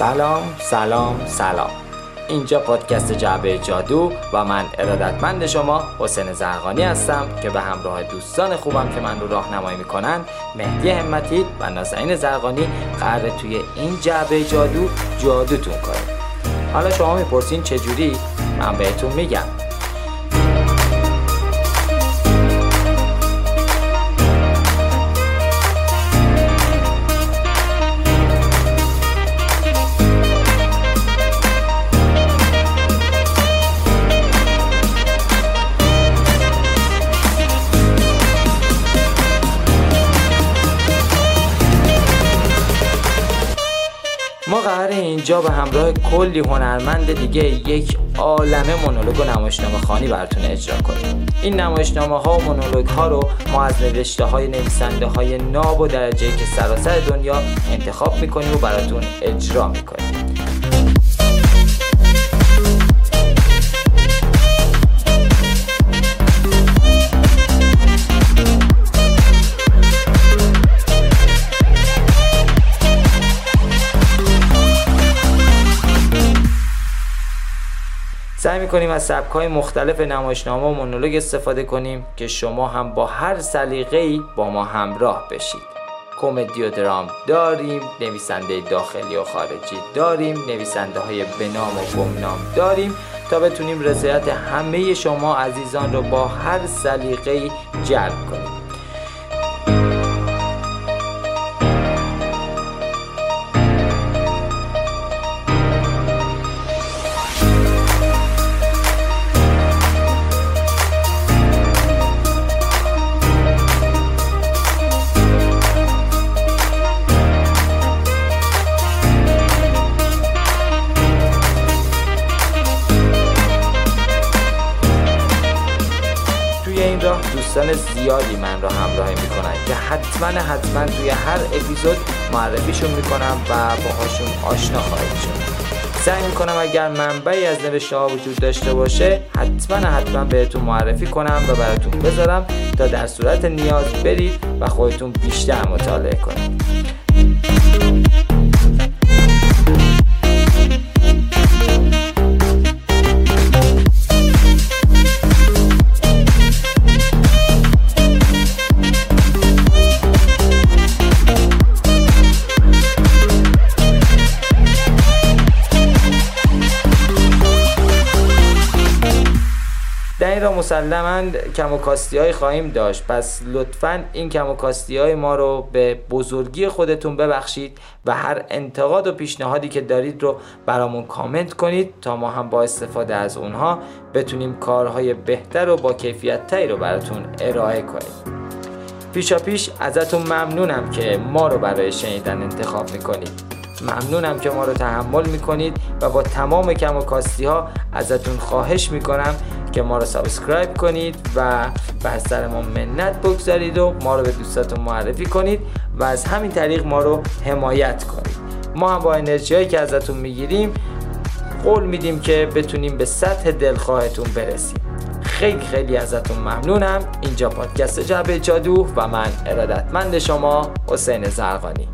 سلام سلام سلام. اینجا پادکست جعبه جادو و من ارادتمند شما حسین زرقانی هستم که به همراه دوستان خوبم که من رو راهنمایی می‌کنن مهدی همتی و نازنین زرقانی قراره توی این جعبه جادو جادوتون کنیم. حالا شما می‌پرسین چجوری؟ من بهتون میگم. اینجا به همراه کلی هنرمند دیگه یک عالمه مونولوگ و نمایشنامه خانی براتون اجرا کنیم. این نمایشنامه ها و مونولوگ ها رو ما از نوشته های نویسنده های ناب و درجه که سراسر دنیا انتخاب می‌کنیم و براتون اجرا می‌کنیم. سعی می‌کنیم از سبک های مختلف نمایشنامه و مونولوگ استفاده کنیم که شما هم با هر سلیقه‌ای با ما همراه بشید. کمدی و درام داریم نویسنده داخلی و خارجی داریم نویسنده های بنام و گمنام داریم تا بتونیم رضایت همه شما عزیزان رو با هر سلیقه‌ای جلب کنیم. دوستان زیادی من را همراهی می‌کنن که حتما حتما توی هر اپیزود معرفیشون می‌کنم و باهاشون آشنا خواهید شد. سعی می‌کنم اگر منبعی از نوشته ها وجود داشته باشه حتما حتما بهتون معرفی کنم و براتون بذارم تا در صورت نیاز برید و خودتون بیشتر مطالعه کنید. مسلما کم و کاستی های خواهیم داشت. پس لطفا این کم و کاستی های ما رو به بزرگی خودتون ببخشید و هر انتقاد و پیشنهادی که دارید رو برامون کامنت کنید تا ما هم با استفاده از اونها بتونیم کارهای بهتر و با کیفیت تری رو براتون ارائه کنیم. پیشا پیش ازتون ممنونم که ما رو برای شنیدن انتخاب می‌کنید. ممنونم که ما رو تحمل می‌کنید و با تمام کم و کاستی ها ازتون خواهش می‌کنم که ما رو subscribe کنید و بر سر ما منت بگذارید و ما رو به دوستاتون معرفی کنید و از همین طریق ما رو حمایت کنید. ما هم با انرژی هایی که ازتون می‌گیریم قول میدیم که بتونیم به سطح دلخواهتون برسیم. خیلی خیلی ازتون ممنونم. اینجا پادکست جعبه جادو و من ارادتمند شما حسین زرقانی